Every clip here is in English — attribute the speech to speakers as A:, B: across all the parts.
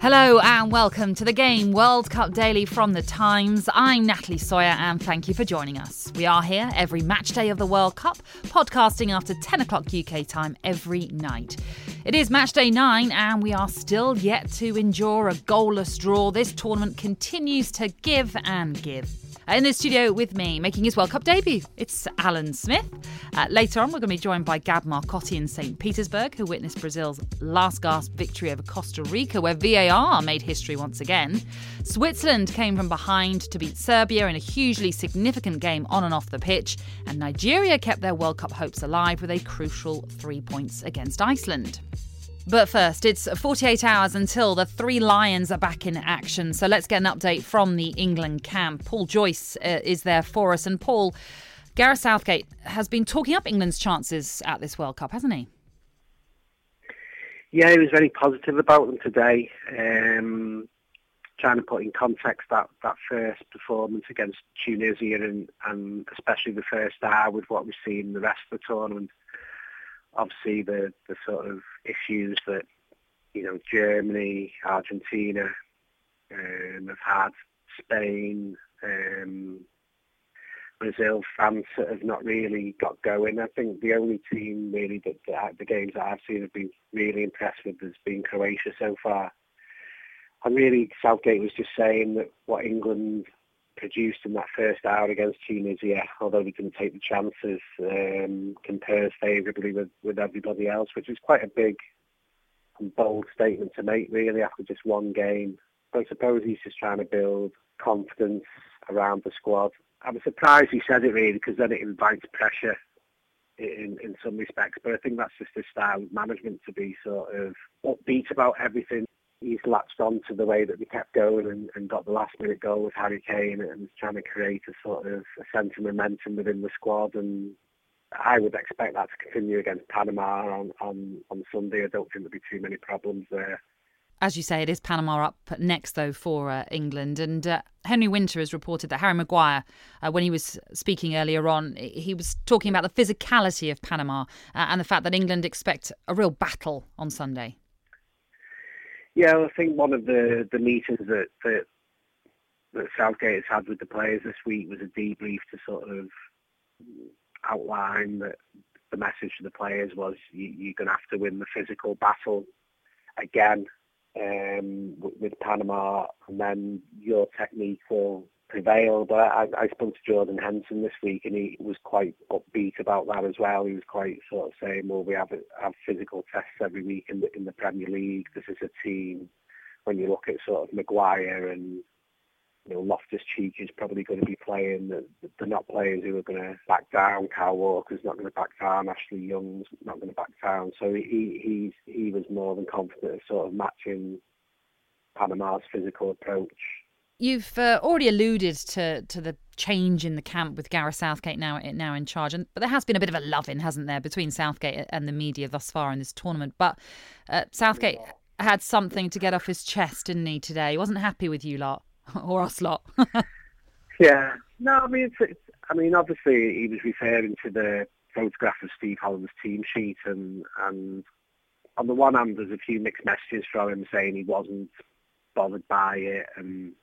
A: Hello and welcome to the Game World Cup Daily from The Times. I'm Natalie Sawyer and thank you for joining us. We are here every match day of the World Cup, podcasting after 10 o'clock UK time every night. It is match day nine and we are still yet to endure a goalless draw. This tournament continues to give and give. In the studio with me, making his World Cup debut, it's Alan Smith. Uh, later on, we're going to be joined by Gab Marcotti in St. Petersburg, who witnessed Brazil's last gasp victory over Costa Rica, where VAR made history once again. Switzerland came from behind to beat Serbia in a hugely significant game on and off the pitch, and Nigeria kept their World Cup hopes alive with a crucial three points against Iceland. But first, it's 48 hours until the three Lions are back in action. So let's get an update from the England camp. Paul Joyce uh, is there for us. And Paul, Gareth Southgate has been talking up England's chances at this World Cup, hasn't he?
B: Yeah, he was very positive about them today. Um, trying to put in context that, that first performance against Tunisia and, and especially the first hour with what we've seen in the rest of the tournament obviously the the sort of issues that you know Germany, Argentina um, have had, Spain, um, Brazil, France have not really got going. I think the only team really that, that the games that I've seen have been really impressed with has been Croatia so far. And really, Southgate was just saying that what England produced in that first hour against Tunisia, although we didn't take the chances, um, compares favourably with, with everybody else, which is quite a big and bold statement to make, really, after just one game. But I suppose he's just trying to build confidence around the squad. I was surprised he said it, really, because then it invites pressure in, in some respects. But I think that's just his style of management to be sort of upbeat about everything he's latched on to the way that we kept going and, and got the last minute goal with Harry Kane and was trying to create a sort of a sense of momentum within the squad and I would expect that to continue against Panama on, on, on Sunday. I don't think there'll be too many problems there.
A: As you say, it is Panama up next, though, for uh, England. And uh, Henry Winter has reported that Harry Maguire, uh, when he was speaking earlier on, he was talking about the physicality of Panama uh, and the fact that England expect a real battle on Sunday.
B: Yeah, I think one of the, the meetings that, that that Southgate has had with the players this week was a debrief to sort of outline that the message to the players was you, you're going to have to win the physical battle again um, with, with Panama, and then your technique will prevail. But I, I spoke to Jordan Henderson this week, and he was quite upbeat about that as well. He was quite sort of saying, "Well, we have have physical tests every week in the in the Premier League. This is a team. When you look at sort of Maguire and you know, Loftus Cheek is probably going to be playing. They're not players who are going to back down. Kyle Walker's not going to back down. Ashley Young's not going to back down. So he he he was more than confident of sort of matching Panama's physical approach.
A: You've uh, already alluded to to the change in the camp with Gareth Southgate now now in charge, and but there has been a bit of a love-in, hasn't there, between Southgate and the media thus far in this tournament. But uh, Southgate had something to get off his chest, didn't he? Today, he wasn't happy with you lot or us lot.
B: yeah, no, I mean, it's, it's, I mean, obviously he was referring to the photograph of Steve Holland's team sheet, and and on the one hand, there's a few mixed messages from him saying he wasn't bothered by it, and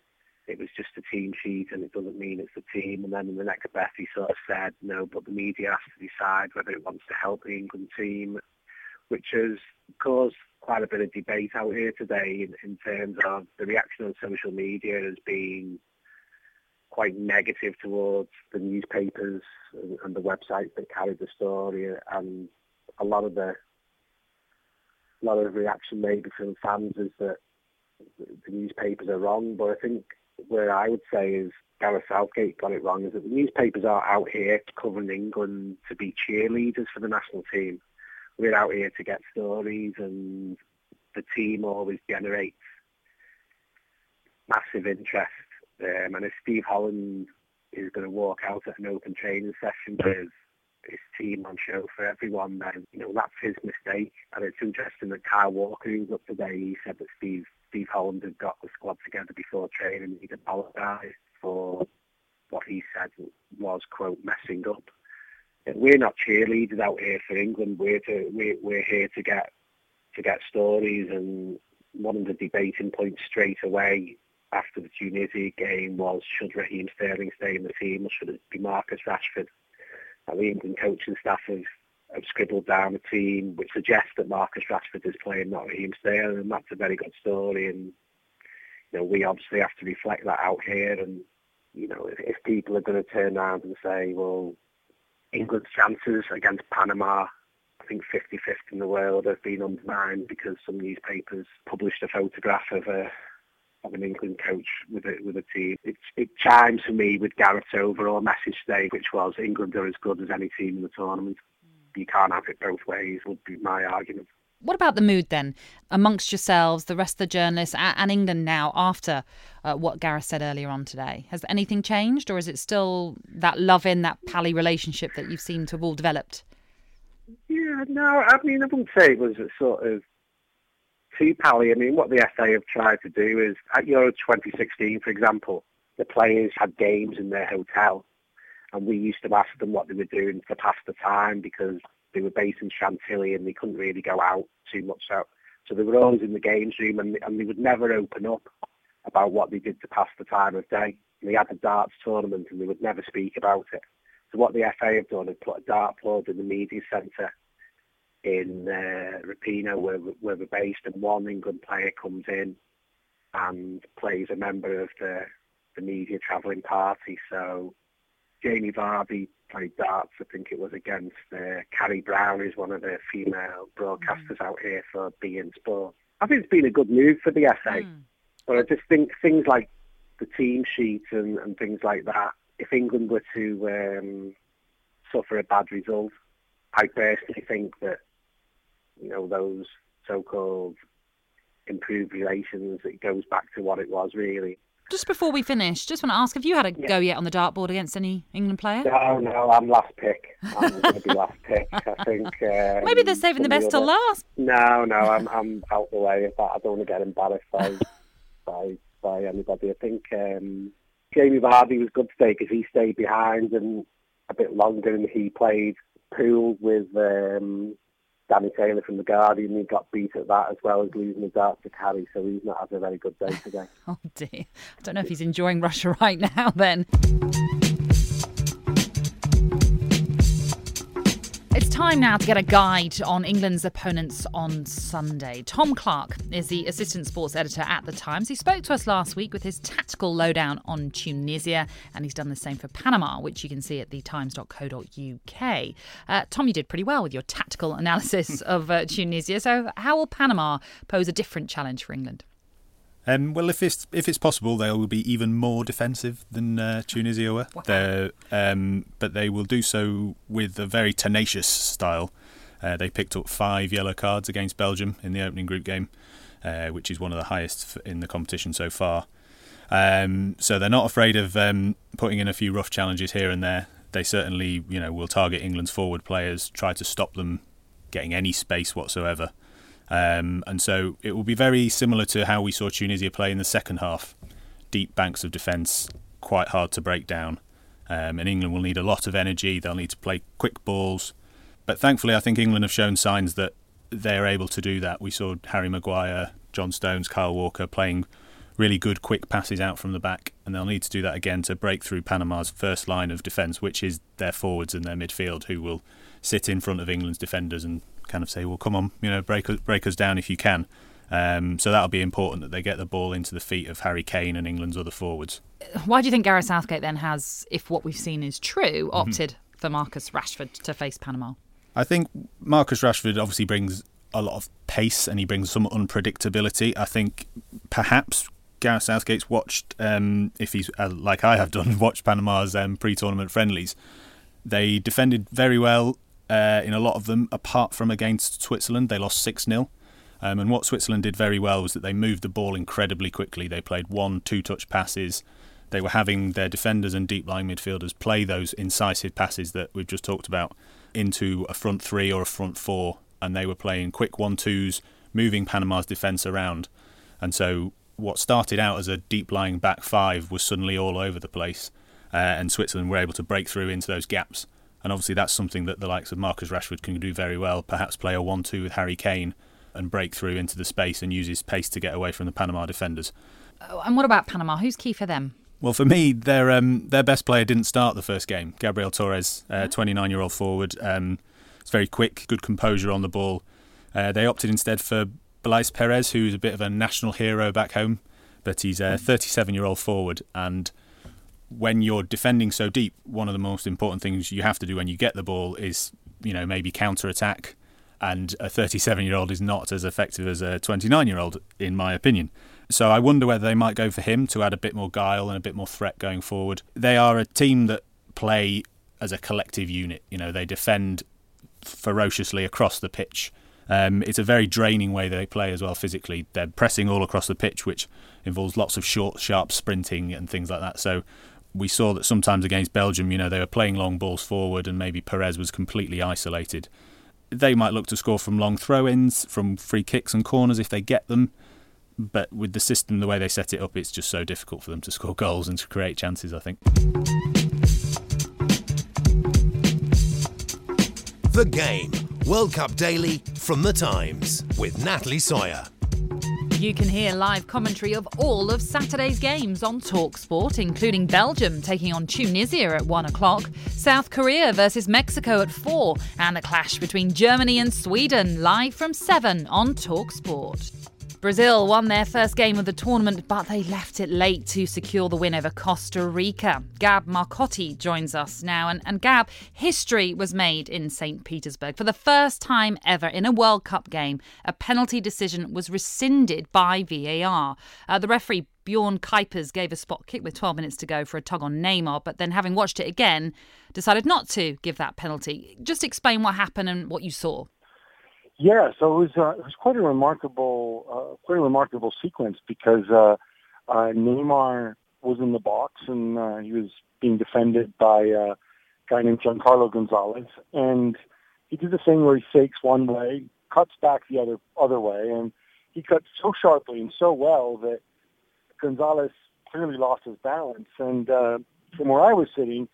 B: it was just a team sheet and it doesn't mean it's a team. And then in the next breath, he sort of said, no, but the media has to decide whether it wants to help the England team, which has caused quite a bit of debate out here today in, in terms of the reaction on social media has been quite negative towards the newspapers and, and the websites that carried the story, and a lot of the a lot of reaction maybe from fans is that the newspapers are wrong. But I think where I would say is Gareth Southgate got it wrong is that the newspapers are out here covering England to be cheerleaders for the national team. We're out here to get stories and the team always generates massive interest. Um, and if Steve Holland is going to walk out at an open training session with his team on show for everyone, then you know that's his mistake. And it's interesting that Kyle Walker, who's up today, he said that Steve Steve Holland had got the squad together before training. He'd apologised for what he said was quote messing up. We're not cheerleaders out here for England. We're to, we're, we're here to get to get stories. And one of the debating points straight away after the Tunisia game was should Raheem Sterling stay in the team or should it be Marcus Rashford? And the England coaching staff have, have scribbled down a team which suggests that Marcus Rashford is playing, not Raheem Sterling, and that's a very good story. And you know, we obviously have to reflect that out here. And you know, if, if people are going to turn around and say, well, England's chances against Panama I think 55th in the world have been undermined because some newspapers published a photograph of a of an England coach with a with a team. It, it chimes for me with Gareth's overall message today, which was England are as good as any team in the tournament. You can't have it both ways. Would be my argument.
A: What about the mood then amongst yourselves, the rest of the journalists, and England now after uh, what Gareth said earlier on today? Has anything changed, or is it still that love in that pally relationship that you've seen to have all developed?
B: Yeah, no, I mean, I wouldn't say it was a sort of too pally. I mean, what the FA have tried to do is, at Euro 2016, for example, the players had games in their hotel, and we used to ask them what they were doing to pass the time because they were based in Chantilly and they couldn't really go out too much. So, so they were always in the games room, and, and they would never open up about what they did to pass the time of day. And they had a darts tournament, and they would never speak about it. So what the FA have done is put a dartboard in the media centre in uh, Repino where, where we're based and one England player comes in and plays a member of the, the media travelling party. So Jamie Vardy played darts, I think it was against uh, Carrie Brown, who's one of the female broadcasters mm. out here for beIN Sport. I think it's been a good move for the FA, mm. but I just think things like the team sheet and, and things like that if England were to um, suffer a bad result, I personally think that you know those so-called improved relations, it goes back to what it was really.
A: Just before we finish, just want to ask: Have you had a yeah. go yet on the dartboard against any England player?
B: No, no, I'm last pick. I'm going to be last pick. I think um,
A: maybe they're saving the best till last.
B: No, no, I'm I'm out the way of that. I don't want to get embarrassed by by by anybody. I think. Um, Jamie Vardy was good today because he stayed behind and a bit longer and he played pool with um, Danny Taylor from The Guardian. He got beat at that as well as losing the dart to Carrie, so he's not having a very good day today.
A: oh dear. I don't know if he's enjoying Russia right now then. Time now to get a guide on England's opponents on Sunday. Tom Clarke is the assistant sports editor at The Times. He spoke to us last week with his tactical lowdown on Tunisia, and he's done the same for Panama, which you can see at thetimes.co.uk. Uh, Tom, you did pretty well with your tactical analysis of uh, Tunisia. So, how will Panama pose a different challenge for England?
C: Um, well, if it's if it's possible, they will be even more defensive than uh, Tunisia were. Wow. Um, but they will do so with a very tenacious style. Uh, they picked up five yellow cards against Belgium in the opening group game, uh, which is one of the highest in the competition so far. Um, so they're not afraid of um, putting in a few rough challenges here and there. They certainly, you know, will target England's forward players, try to stop them getting any space whatsoever. Um, and so it will be very similar to how we saw Tunisia play in the second half. Deep banks of defence, quite hard to break down. Um, and England will need a lot of energy. They'll need to play quick balls. But thankfully, I think England have shown signs that they're able to do that. We saw Harry Maguire, John Stones, Kyle Walker playing really good quick passes out from the back, and they'll need to do that again to break through Panama's first line of defence, which is their forwards and their midfield, who will sit in front of England's defenders and kind of say, well, come on, you know, break us, break us down if you can. Um, so that'll be important that they get the ball into the feet of Harry Kane and England's other forwards.
A: Why do you think Gareth Southgate then has, if what we've seen is true, mm-hmm. opted mm-hmm. for Marcus Rashford to face Panama?
C: I think Marcus Rashford obviously brings a lot of pace and he brings some unpredictability. I think perhaps Gareth Southgate's watched, um, if he's uh, like I have done, watched Panama's um, pre-tournament friendlies. They defended very well uh, in a lot of them, apart from against Switzerland. They lost six 0 um, and what Switzerland did very well was that they moved the ball incredibly quickly. They played one, two touch passes. They were having their defenders and deep lying midfielders play those incisive passes that we've just talked about into a front three or a front four, and they were playing quick one twos, moving Panama's defence around. And so what started out as a deep lying back five was suddenly all over the place, uh, and Switzerland were able to break through into those gaps. And obviously, that's something that the likes of Marcus Rashford can do very well. Perhaps play a 1 2 with Harry Kane and break through into the space and use his pace to get away from the Panama defenders.
A: Oh, and what about Panama? Who's key for them?
C: Well, for me, their um, their best player didn't start the first game. Gabriel Torres, 29 uh, year old forward, um, it's very quick, good composure on the ball. Uh, they opted instead for Blas Perez, who's a bit of a national hero back home, but he's a 37 year old forward. And when you're defending so deep, one of the most important things you have to do when you get the ball is, you know, maybe counter attack. And a 37 year old is not as effective as a 29 year old, in my opinion. So I wonder whether they might go for him to add a bit more guile and a bit more threat going forward. They are a team that play as a collective unit. You know, they defend ferociously across the pitch. Um, it's a very draining way they play as well physically. They're pressing all across the pitch, which involves lots of short, sharp sprinting and things like that. So we saw that sometimes against Belgium, you know, they were playing long balls forward and maybe Perez was completely isolated. They might look to score from long throw ins, from free kicks and corners if they get them but with the system, the way they set it up, it's just so difficult for them to score goals and to create chances, I think.
D: The Game World Cup Daily from The Times with Natalie Sawyer.
A: You can hear live commentary of all of Saturday's games on Talksport, including Belgium taking on Tunisia at 1 o'clock, South Korea versus Mexico at 4, and the clash between Germany and Sweden live from 7 on Talksport. Brazil won their first game of the tournament, but they left it late to secure the win over Costa Rica. Gab Marcotti joins us now. And, and Gab, history was made in St. Petersburg. For the first time ever in a World Cup game, a penalty decision was rescinded by VAR. Uh, the referee Bjorn Kuipers gave a spot kick with 12 minutes to go for a tug on Neymar, but then having watched it again, decided not to give that penalty. Just explain what happened and what you saw.
E: Yeah, so it was uh, it was quite a remarkable uh, quite a remarkable sequence because uh, uh, Neymar was in the box and uh, he was being defended by a guy named Giancarlo Gonzalez, and he did the thing where he fakes one way, cuts back the other other way, and he cuts so sharply and so well that Gonzalez clearly lost his balance. And uh, from where I was sitting,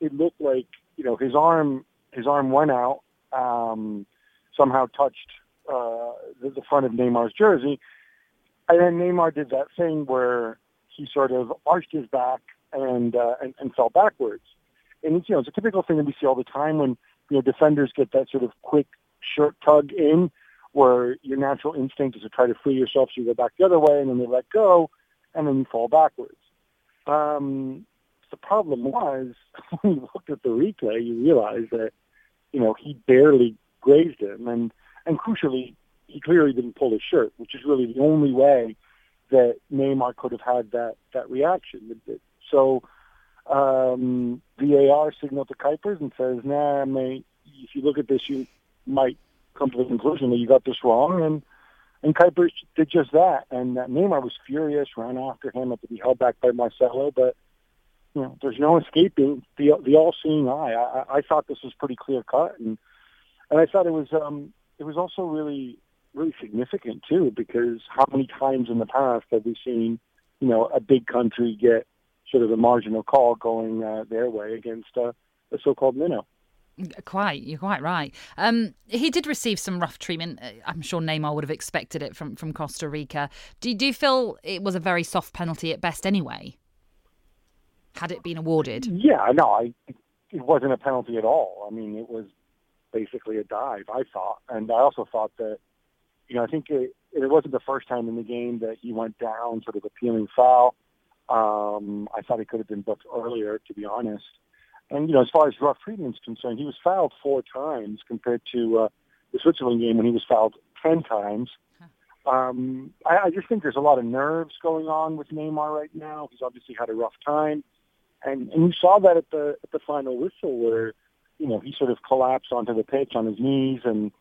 E: it looked like you know his arm his arm went out. Um, somehow touched uh, the, the front of Neymar's jersey. And then Neymar did that thing where he sort of arched his back and, uh, and, and fell backwards. And it's, you know, it's a typical thing that we see all the time when, you know, defenders get that sort of quick shirt tug in where your natural instinct is to try to free yourself so you go back the other way and then they let go and then you fall backwards. Um, the problem was when you looked at the replay, you realize that, you know, he barely grazed him, and and crucially, he clearly didn't pull his shirt, which is really the only way that Neymar could have had that that reaction. So um, VAR signaled to Kuipers and says, "Nah, mate, if you look at this, you might come to the conclusion that you got this wrong." And and Kuipers did just that. And uh, Neymar was furious, ran after him, had to be held back by Marcelo, but. You know, there's no escaping the the all-seeing eye. I, I thought this was pretty clear cut, and and I thought it was um, it was also really really significant too because how many times in the past have we seen you know a big country get sort of a marginal call going uh, their way against uh, a so-called minnow.
A: Quite, you're quite right. Um, he did receive some rough treatment. Uh, I'm sure Neymar would have expected it from, from Costa Rica. Do, do you feel it was a very soft penalty at best anyway? Had it been awarded?
E: Yeah, no, I, it wasn't a penalty at all. I mean, it was basically a dive. I thought, and I also thought that you know I think it, it wasn't the first time in the game that he went down sort of appealing foul. Um, I thought he could have been booked earlier, to be honest. And you know, as far as Ruff Friedman's concerned, he was fouled four times compared to uh, the Switzerland game when he was fouled ten times. Um, I, I just think there's a lot of nerves going on with Neymar right now. He's obviously had a rough time, and and you saw that at the at the final whistle where you know he sort of collapsed onto the pitch on his knees and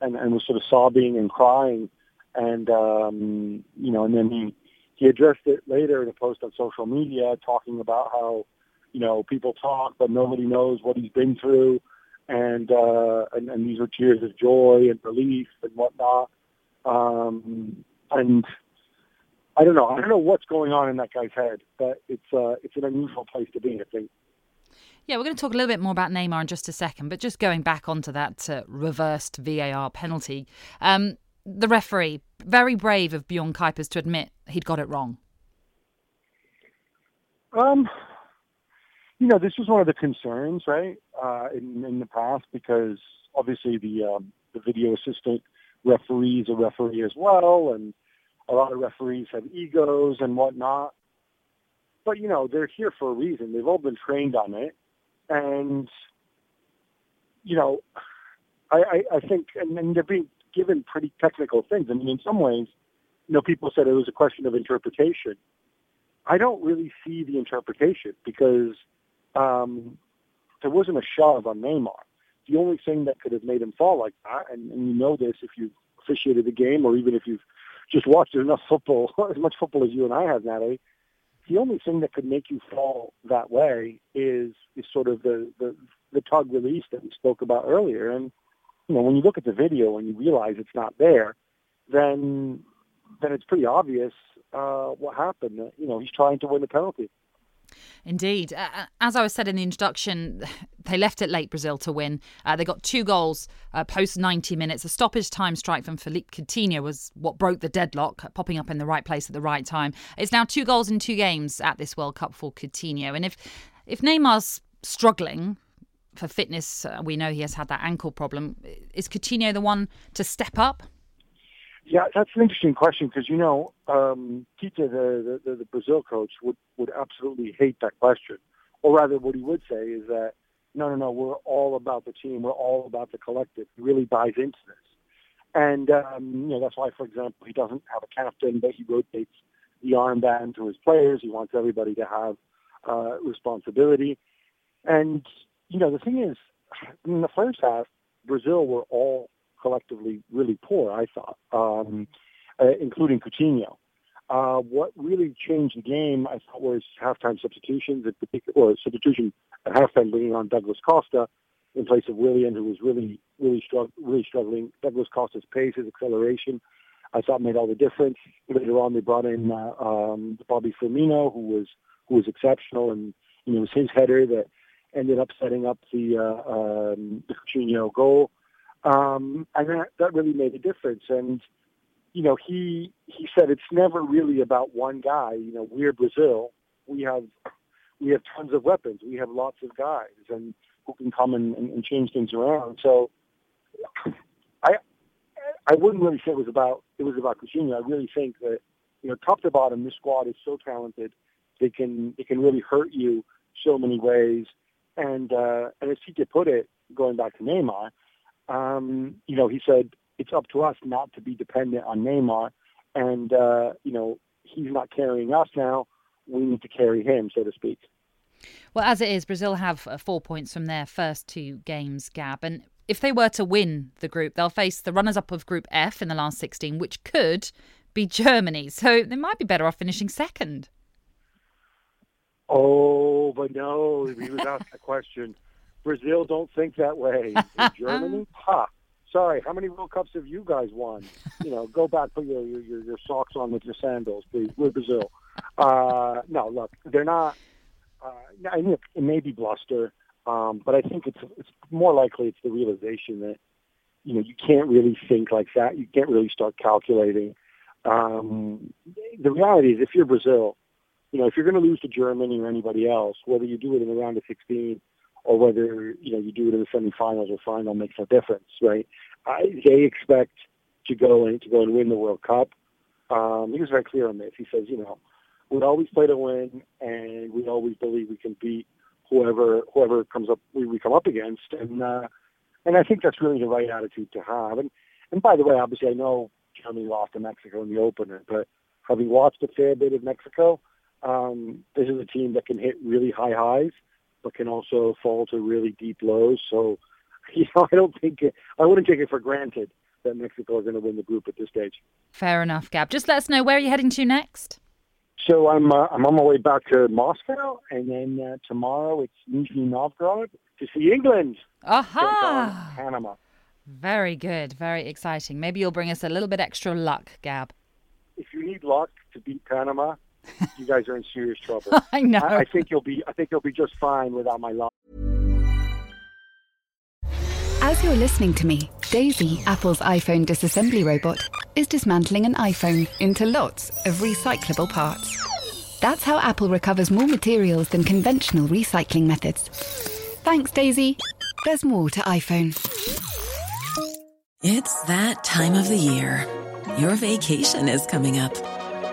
E: and, and was sort of sobbing and crying, and um, you know, and then he he addressed it later in a post on social media talking about how you know people talk but nobody knows what he's been through, and uh, and, and these are tears of joy and relief and whatnot. Um, and I don't know. I don't know what's going on in that guy's head, but it's uh, it's an unusual place to be. I think.
A: Yeah, we're going to talk a little bit more about Neymar in just a second, but just going back onto that uh, reversed VAR penalty, um, the referee very brave of Bjorn Kuipers to admit he'd got it wrong.
E: Um, you know, this was one of the concerns, right, uh, in in the past because obviously the um, the video assistant referee is a referee as well, and a lot of referees have egos and whatnot. But you know, they're here for a reason. They've all been trained on it, and you know, I, I, I think, and, and they're being given pretty technical things. I mean, in some ways, you know, people said it was a question of interpretation. I don't really see the interpretation because um, there wasn't a shove on Neymar the only thing that could have made him fall like that, and, and you know this if you've officiated the game or even if you've just watched enough football, as much football as you and I have, Natalie, the only thing that could make you fall that way is is sort of the the, the tug release that we spoke about earlier. And you know, when you look at the video and you realize it's not there, then then it's pretty obvious uh, what happened. You know, he's trying to win the penalty.
A: Indeed. Uh, as I was said in the introduction, they left it late, Brazil, to win. Uh, they got two goals uh, post 90 minutes. A stoppage time strike from Philippe Coutinho was what broke the deadlock, popping up in the right place at the right time. It's now two goals in two games at this World Cup for Coutinho. And if, if Neymar's struggling, for fitness, uh, we know he has had that ankle problem. Is Coutinho the one to step up?
E: Yeah, that's an interesting question because you know um, Tite, the, the the Brazil coach, would would absolutely hate that question, or rather, what he would say is that no, no, no, we're all about the team, we're all about the collective. He really buys into this, and um, you know that's why, for example, he doesn't have a captain, but he rotates the armband to his players. He wants everybody to have uh, responsibility, and you know the thing is, in the first half, Brazil were all collectively really poor, I thought, um, uh, including Coutinho. Uh, what really changed the game, I thought, was halftime substitutions, or substitution at halftime bringing on Douglas Costa in place of Willian, who was really, really, strugg- really struggling. Douglas Costa's pace, his acceleration, I thought made all the difference. Later on, they brought in uh, um, Bobby Firmino, who was who was exceptional, and you know, it was his header that ended up setting up the uh, um, the Coutinho goal. Um, and that, that really made a difference. And, you know, he, he said it's never really about one guy. You know, we're Brazil. We have, we have tons of weapons. We have lots of guys and who can come and, and, and change things around. So I, I wouldn't really say it was about, it was about Coutinho. I really think that, you know, top to bottom, this squad is so talented. They can, they can really hurt you so many ways. And, uh, and as Tite put it, going back to Neymar, um, you know, he said it's up to us not to be dependent on Neymar, and uh, you know, he's not carrying us now. We need to carry him, so to speak.
A: Well, as it is, Brazil have uh, four points from their first two games, Gab, and if they were to win the group, they'll face the runners-up of Group F in the last 16, which could be Germany. So they might be better off finishing second.
E: Oh, but no, he was asked a question. Brazil don't think that way. In Germany, ha. Sorry, how many World Cups have you guys won? You know, go back, put your your, your socks on with your sandals, please. We're Brazil. Uh, no, look, they're not. Uh, I think it may be bluster, um, but I think it's it's more likely it's the realization that you know you can't really think like that. You can't really start calculating. Um, the reality is, if you're Brazil, you know, if you're going to lose to Germany or anybody else, whether you do it in the round of 16 or whether you know you do it in the semifinals or final makes no difference, right? I, they expect to go and to go and win the World Cup. Um, he was very clear on this. He says, you know, we always play to win, and we always believe we can beat whoever whoever comes up we, we come up against, and uh, and I think that's really the right attitude to have. And and by the way, obviously, I know Germany lost to Mexico in the opener, but having watched a fair bit of Mexico, um, this is a team that can hit really high highs, but can also fall to really deep lows. So, you know, I don't think it, I wouldn't take it for granted that Mexico are going to win the group at this stage.
A: Fair enough, Gab. Just let us know where are you heading to next.
E: So I'm uh, I'm on my way back to Moscow, and then uh, tomorrow it's Nizhny Novgorod to see England.
A: Aha!
E: Panama.
A: Very good, very exciting. Maybe you'll bring us a little bit extra luck, Gab.
E: If you need luck to beat Panama, you guys are in serious trouble.
A: I know.
E: I, I think you'll be I think you'll be just fine without my love.
F: As you're listening to me, Daisy, Apple's iPhone disassembly robot, is dismantling an iPhone into lots of recyclable parts. That's how Apple recovers more materials than conventional recycling methods. Thanks, Daisy. There's more to iPhone.
G: It's that time of the year. Your vacation is coming up.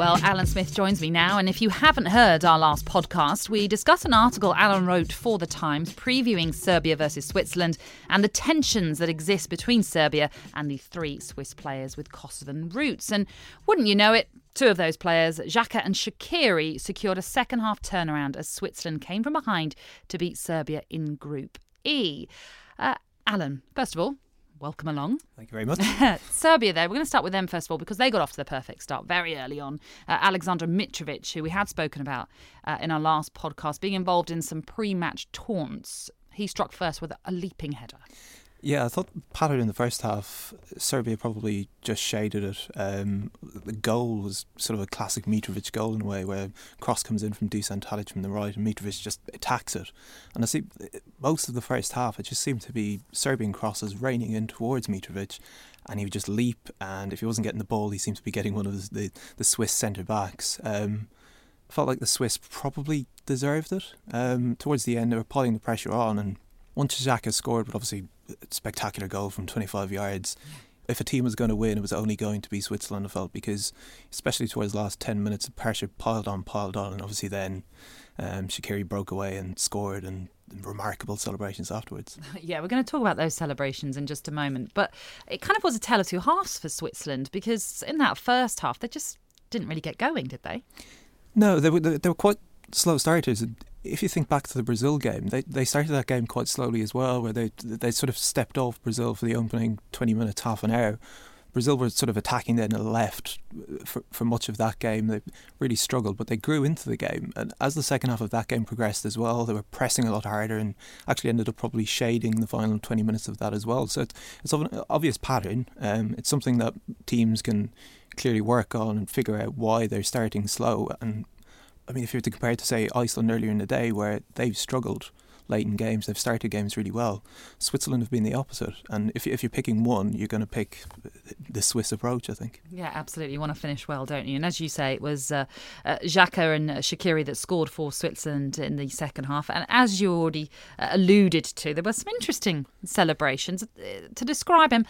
A: Well, Alan Smith joins me now, and if you haven't heard our last podcast, we discuss an article Alan wrote for The Times previewing Serbia versus Switzerland and the tensions that exist between Serbia and the three Swiss players with Kosovan roots. And wouldn't you know it, two of those players, Xhaka and Shaqiri, secured a second half turnaround as Switzerland came from behind to beat Serbia in Group E. Uh, Alan, first of all, welcome along.
H: Thank you very much.
A: Serbia, there, we're going to start with them first of all because they got off to the perfect start very early on. Uh, Alexander Mitrovic, who we had spoken about uh, in our last podcast, being involved in some pre match taunts. He struck first with a leaping header.
H: Yeah, I thought pattern in the first half, Serbia probably just shaded it. Um, the goal was sort of a classic Mitrovic goal in a way, where cross comes in from Dusan Tadic from the right, and Mitrovic just attacks it. And I see most of the first half, it just seemed to be Serbian crosses raining in towards Mitrovic, and he would just leap. And if he wasn't getting the ball, he seemed to be getting one of the the Swiss centre backs. Um, felt like the Swiss probably deserved it. Um, towards the end, they were putting the pressure on, and once Xhaka scored, but obviously spectacular goal from 25 yards. If a team was going to win, it was only going to be Switzerland, I felt, because especially towards the last 10 minutes, the pressure piled on, piled on, and obviously then um, Shaqiri broke away and scored, and remarkable celebrations afterwards.
A: Yeah, we're going to talk about those celebrations in just a moment. But it kind of was a tale of two halves for Switzerland because in that first half, they just didn't really get going, did they?
H: No, they were, they were quite slow starters if you think back to the Brazil game, they they started that game quite slowly as well, where they they sort of stepped off Brazil for the opening twenty minutes, half an hour. Brazil were sort of attacking then the left for, for much of that game. They really struggled, but they grew into the game. And as the second half of that game progressed as well, they were pressing a lot harder and actually ended up probably shading the final 20 minutes of that as well. So it's, it's an obvious pattern. Um, it's something that teams can clearly work on and figure out why they're starting slow and I mean, if you were to compare it to say Iceland earlier in the day, where they've struggled late in games, they've started games really well. Switzerland have been the opposite, and if if you're picking one, you're going to pick the Swiss approach. I think.
A: Yeah, absolutely. You want to finish well, don't you? And as you say, it was uh, uh, Xhaka and Shaqiri that scored for Switzerland in the second half, and as you already uh, alluded to, there were some interesting celebrations. Uh, to describe him,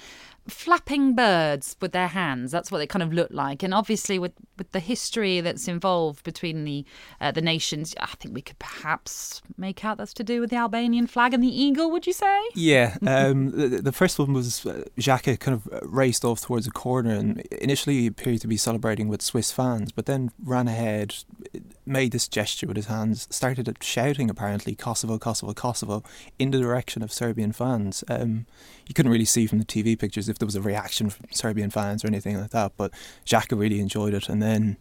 A: flapping birds with their hands. That's what they kind of look like. And obviously, with, with the history that's involved between the uh, the nations, I think we could perhaps make out that's to do with the Albanian flag and the eagle. Would you say?
H: Yeah. Um, the, the, first one was uh, Xhaka kind of raced off towards a corner and initially appeared to be celebrating with Swiss fans, but then ran ahead, made this gesture with his hands, started shouting apparently Kosovo, Kosovo, Kosovo in the direction of Serbian fans. Um, you couldn't really see from the TV pictures if there was a reaction from Serbian fans or anything like that, but Xhaka really enjoyed it. And then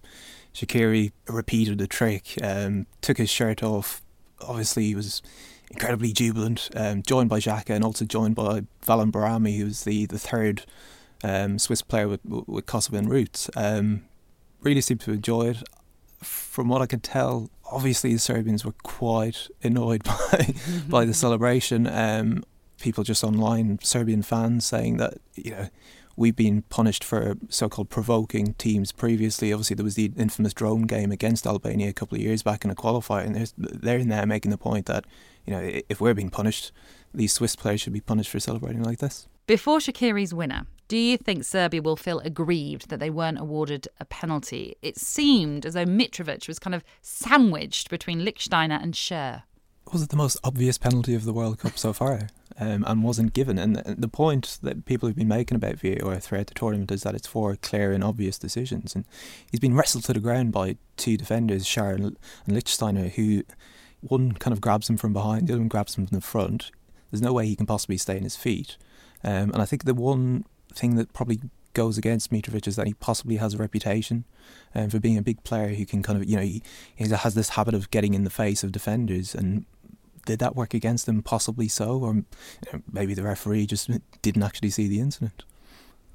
H: Shaqiri repeated the trick, um, took his shirt off. Obviously, he was incredibly jubilant, um, joined by Xhaka and also joined by Valon Behrami, who's the, the third um, Swiss player with, with Kosovan roots. Um, really seemed to enjoy it from what I could tell, obviously the Serbians were quite annoyed by by the celebration. Um, people just online, Serbian fans, saying that you know we've been punished for so-called provoking teams previously. Obviously, there was the infamous drone game against Albania a couple of years back in a qualifier, and they're in there making the point that you know if we're being punished, these Swiss players should be punished for celebrating like this.
A: Before Shaqiri's winner, do you think Serbia will feel aggrieved that they weren't awarded a penalty? It seemed as though Mitrovic was kind of sandwiched between Lichtsteiner and Schär.
H: Was it the most obvious penalty of the World Cup so far? Um, and wasn't given. And the point that people have been making about VAR throughout the tournament is that it's for clear and obvious decisions. And he's been wrestled to the ground by two defenders, Schär and Lichtsteiner, who one kind of grabs him from behind, the other one grabs him from the front. There's no way he can possibly stay on his feet. Um, and I think the one thing that probably goes against Mitrovic is that he possibly has a reputation um, for being a big player who can kind of, you know, he, he has this habit of getting in the face of defenders. And did that work against him? Possibly so. Or you know, maybe the referee just didn't actually see the incident.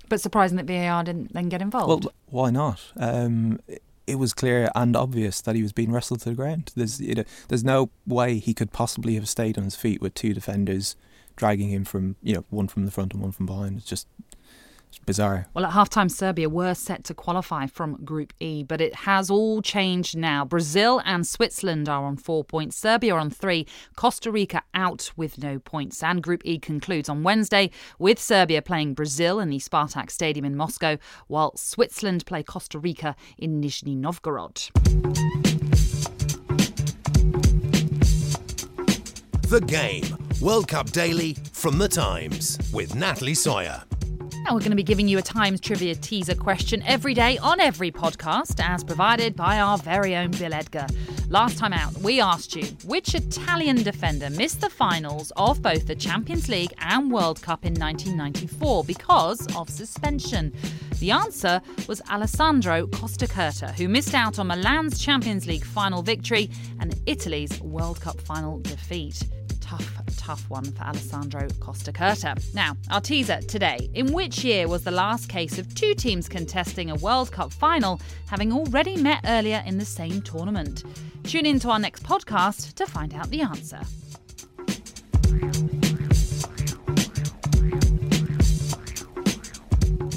A: But surprising that VAR didn't then get involved.
H: Well, why not? Um, it was clear and obvious that he was being wrestled to the ground. There's, you know, there's no way he could possibly have stayed on his feet with two defenders dragging him from you know one from the front and one from behind. It's just bizarre.
A: Well, at halftime, Serbia were set to qualify from Group E, but it has all changed now. Brazil and Switzerland are on four points, Serbia on three, Costa Rica out with no points. And Group E concludes on Wednesday with Serbia playing Brazil in the Spartak Stadium in Moscow, while Switzerland play Costa Rica in Nizhny Novgorod.
D: The Game World Cup Daily from The Times with Natalie Sawyer.
A: Now, we're going to be giving you a Times trivia teaser question every day on every podcast, as provided by our very own Bill Edgar. Last time out, we asked you which Italian defender missed the finals of both the Champions League and World Cup in 1994 because of suspension. The answer was Alessandro Costacurta, who missed out on Milan's Champions League final victory and Italy's World Cup final defeat tough, tough one for Alessandro Costacurta. Now, our teaser today. In which year was the last case of two teams contesting a World Cup final having already met earlier in the same tournament? Tune in to our next podcast to find out the answer.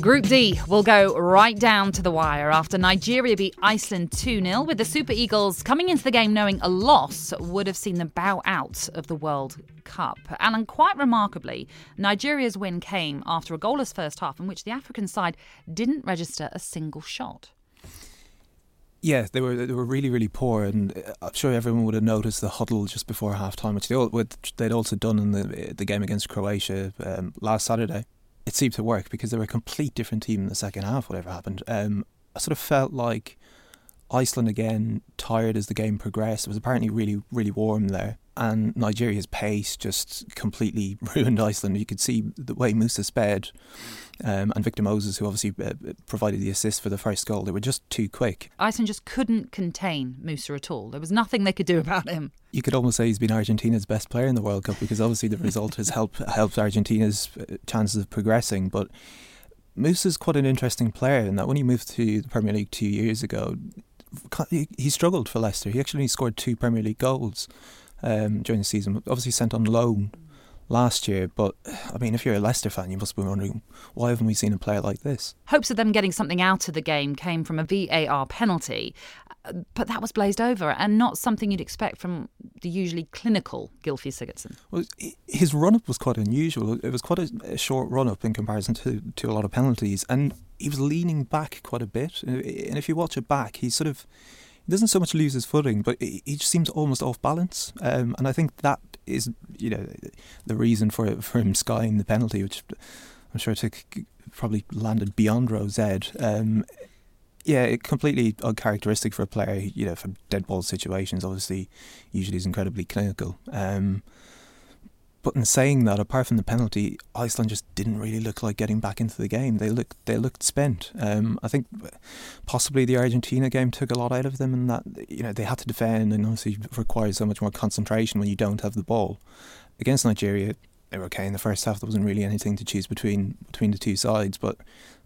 A: Group D will go right down to the wire after Nigeria beat Iceland 2 0, with the Super Eagles coming into the game knowing a loss would have seen them bow out of the World Cup. And quite remarkably, Nigeria's win came after a goalless first half in which the African side didn't register a single shot.
H: Yeah, they were they were really really poor, and uh, I'm sure everyone would have noticed the huddle just before half time, which they all, which they'd also done in the the game against Croatia um, last Saturday it seemed to work because they were a complete different team in the second half, whatever happened. Um, I sort of felt like Iceland again, tired as the game progressed. It was apparently really, really warm there and Nigeria's pace just completely ruined Iceland. You could see the way Musa sped um, and Victor Moses, who obviously uh, provided the assist for the first goal, they were just too quick.
A: Iceland just couldn't contain Musa at all. There was nothing they could do about him.
H: You could almost say he's been Argentina's best player in the World Cup because obviously the result has helped helped Argentina's uh, chances of progressing, but. Musa's quite an interesting player in that when he moved to the Premier League two years ago, he struggled for Leicester. He actually scored two Premier League goals um, during the season. Obviously sent on loan last year. But I mean, if you're a Leicester fan, you must be wondering why haven't we seen a player like this?
A: Hopes of them getting something out of the game came from a VAR penalty, but that was blazed over and not something you'd expect from the usually clinical Gylfi Sigurdsson.
H: Well, his run up was quite unusual. It was quite a, a short run up in comparison to, to a lot of penalties, and he was leaning back quite a bit. And if you watch it back, he sort of he doesn't so much lose his footing, but he just seems almost off balance. Um, and I think that is, you know, the reason for for him skying the penalty, which I'm sure took probably landed beyond Rose Ed. Um, yeah, it completely uncharacteristic for a player. You know, for dead ball situations, obviously, usually is incredibly clinical. Um, but in saying that, apart from the penalty, Iceland just didn't really look like getting back into the game. They looked they looked spent. Um, I think possibly the Argentina game took a lot out of them, and that you know they had to defend and obviously requires so much more concentration when you don't have the ball. Against Nigeria, they were okay in the first half. There wasn't really anything to choose between between the two sides, but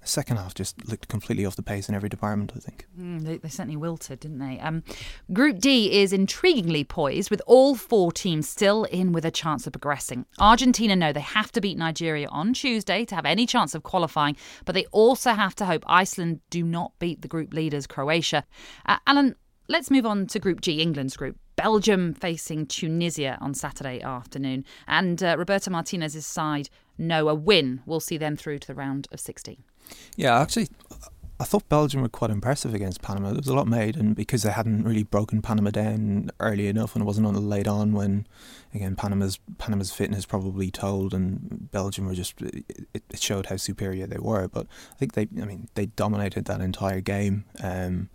H: the second half just looked completely off the pace in every department. I think
A: mm, they, they, certainly wilted, didn't they? Um, Group D is intriguingly poised, with all four teams still in with a chance of progressing. Argentina know they have to beat Nigeria on Tuesday to have any chance of qualifying, but they also have to hope Iceland do not beat the group leaders Croatia. Uh, Alan, let's move on to Group G, England's group. Belgium facing Tunisia on Saturday afternoon. And uh, Roberto Martinez's side know a win will see them through to the round of 16.
H: Yeah, actually, I thought Belgium were quite impressive against Panama. There was a lot made, and because they hadn't really broken Panama down early enough, and it wasn't until late on when, again, Panama's Panama's fitness probably told, and Belgium were just it, it showed how superior they were. But I think they, I mean, they dominated that entire game. Um,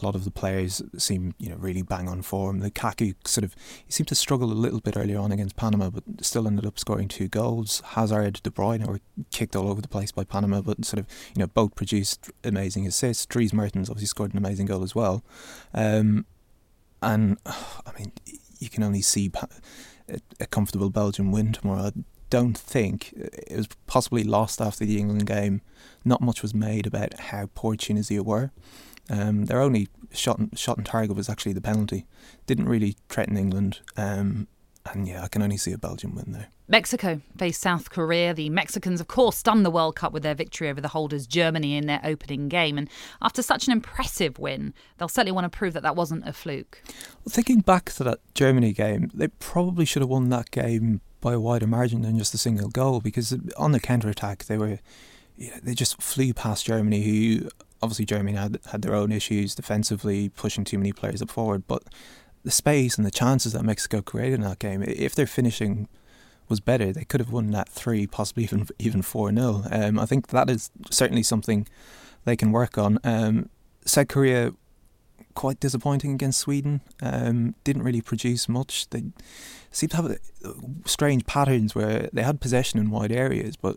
H: a lot of the players seem you know really bang on form. Lukaku sort of he seemed to struggle a little bit earlier on against Panama, but still ended up scoring two goals. Hazard, De Bruyne were kicked all over the place by Panama, but sort of you know both produced amazing assists. Dries Mertens obviously scored an amazing goal as well, um, and I mean you can only see a comfortable Belgian win tomorrow. I don't think it was possibly lost after the England game. Not much was made about how poor Tunisia were. Um, their only shot shot and target was actually the penalty. Didn't really threaten England. Um, and yeah, I can only see a Belgian win there.
A: Mexico face South Korea. The Mexicans, of course, stunned the World Cup with their victory over the holders Germany in their opening game. And after such an impressive win, they'll certainly want to prove that that wasn't a fluke.
H: Well, thinking back to that Germany game, they probably should have won that game by a wider margin than just a single goal because on the counter attack, they were. they just flew past Germany, who obviously Germany had had their own issues defensively, pushing too many players up forward. But the space and the chances that Mexico created in that game, if their finishing was better, they could have won that three, possibly even even four 0 um, I think that is certainly something they can work on. Um, South Korea quite disappointing against Sweden. Um, didn't really produce much. They seemed to have uh, strange patterns where they had possession in wide areas, but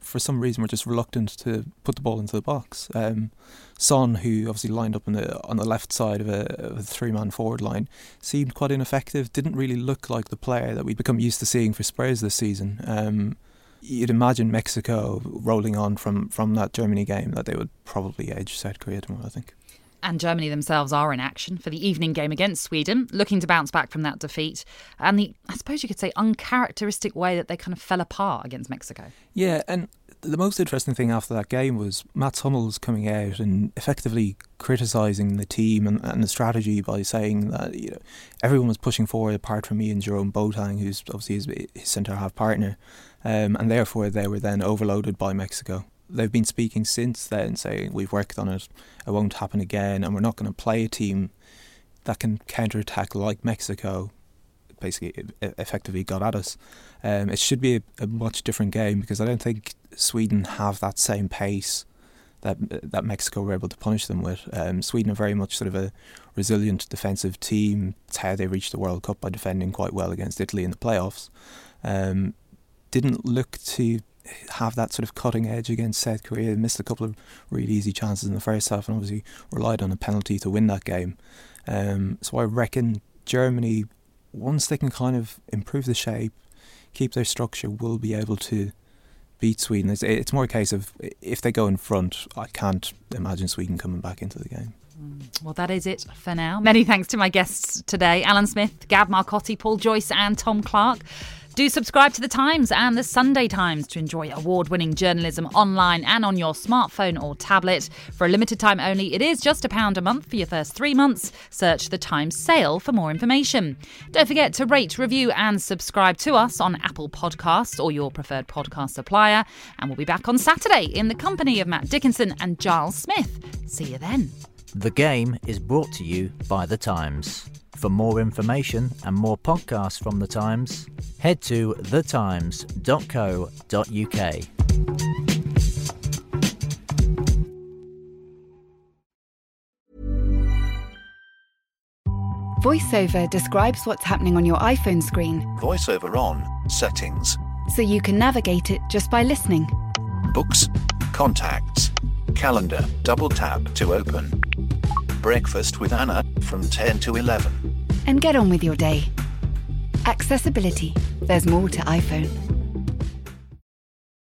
H: for some reason were just reluctant to put the ball into the box. Um, Son, who obviously lined up on the on the left side of a, a three man forward line, seemed quite ineffective. Didn't really look like the player that we've become used to seeing for Spurs this season. Um, you'd imagine Mexico rolling on from, from that Germany game that they would probably edge South Korea tomorrow. I think
A: and Germany themselves are in action for the evening game against Sweden, looking to bounce back from that defeat. And the, I suppose you could say, uncharacteristic way that they kind of fell apart against Mexico.
H: Yeah, and the most interesting thing after that game was Mats Hummels coming out and effectively criticising the team and, and, the strategy by saying that you know everyone was pushing forward apart from me and Jerome Boateng, who's obviously his, his centre half partner, um, and therefore they were then overloaded by Mexico they've been speaking since then, saying we've worked on it, it won't happen again, and we're not going to play a team that can counter attack like Mexico. Basically, effectively got at us. Um, it should be a, a, much different game because I don't think Sweden have that same pace that that Mexico were able to punish them with. Um, Sweden are very much sort of a resilient defensive team. It's how they reached the World Cup by defending quite well against Italy in the playoffs. Um, didn't look to have that sort of cutting edge against South Korea. They Missed a couple of really easy chances in the first half, and obviously relied on a penalty to win that game. Um, so I reckon Germany, once they can kind of improve the shape, keep their structure, will be able to beat Sweden. It's, it's more a case of if they go in front, I can't imagine Sweden coming back into the game.
A: Mm, well, that is it for now. Many thanks to my guests today Alan Smith, Gab Marcotti, Paul Joyce, and Tom Clarke. Do subscribe to The Times and The Sunday Times to enjoy award winning journalism online and on your smartphone or tablet. For a limited time only, it is just a pound a month for your first three months. Search The Times sale for more information. Don't forget to rate, review, and subscribe to us on Apple Podcasts or your preferred podcast supplier. And we'll be back on Saturday in the company of Matt Dickinson and Giles Smith. See you then.
I: The game is brought to you by The Times. For more information and more podcasts from The Times, head to thetimes.co.uk.
F: VoiceOver describes what's happening on your iPhone screen
J: VoiceOver on. Settings.
F: so you can navigate it just by listening.
J: Books. Contacts. Calendar. Double tap to open. Breakfast with Anna from 10 to 11.
F: And get on with your day. Accessibility. There's more to iPhone.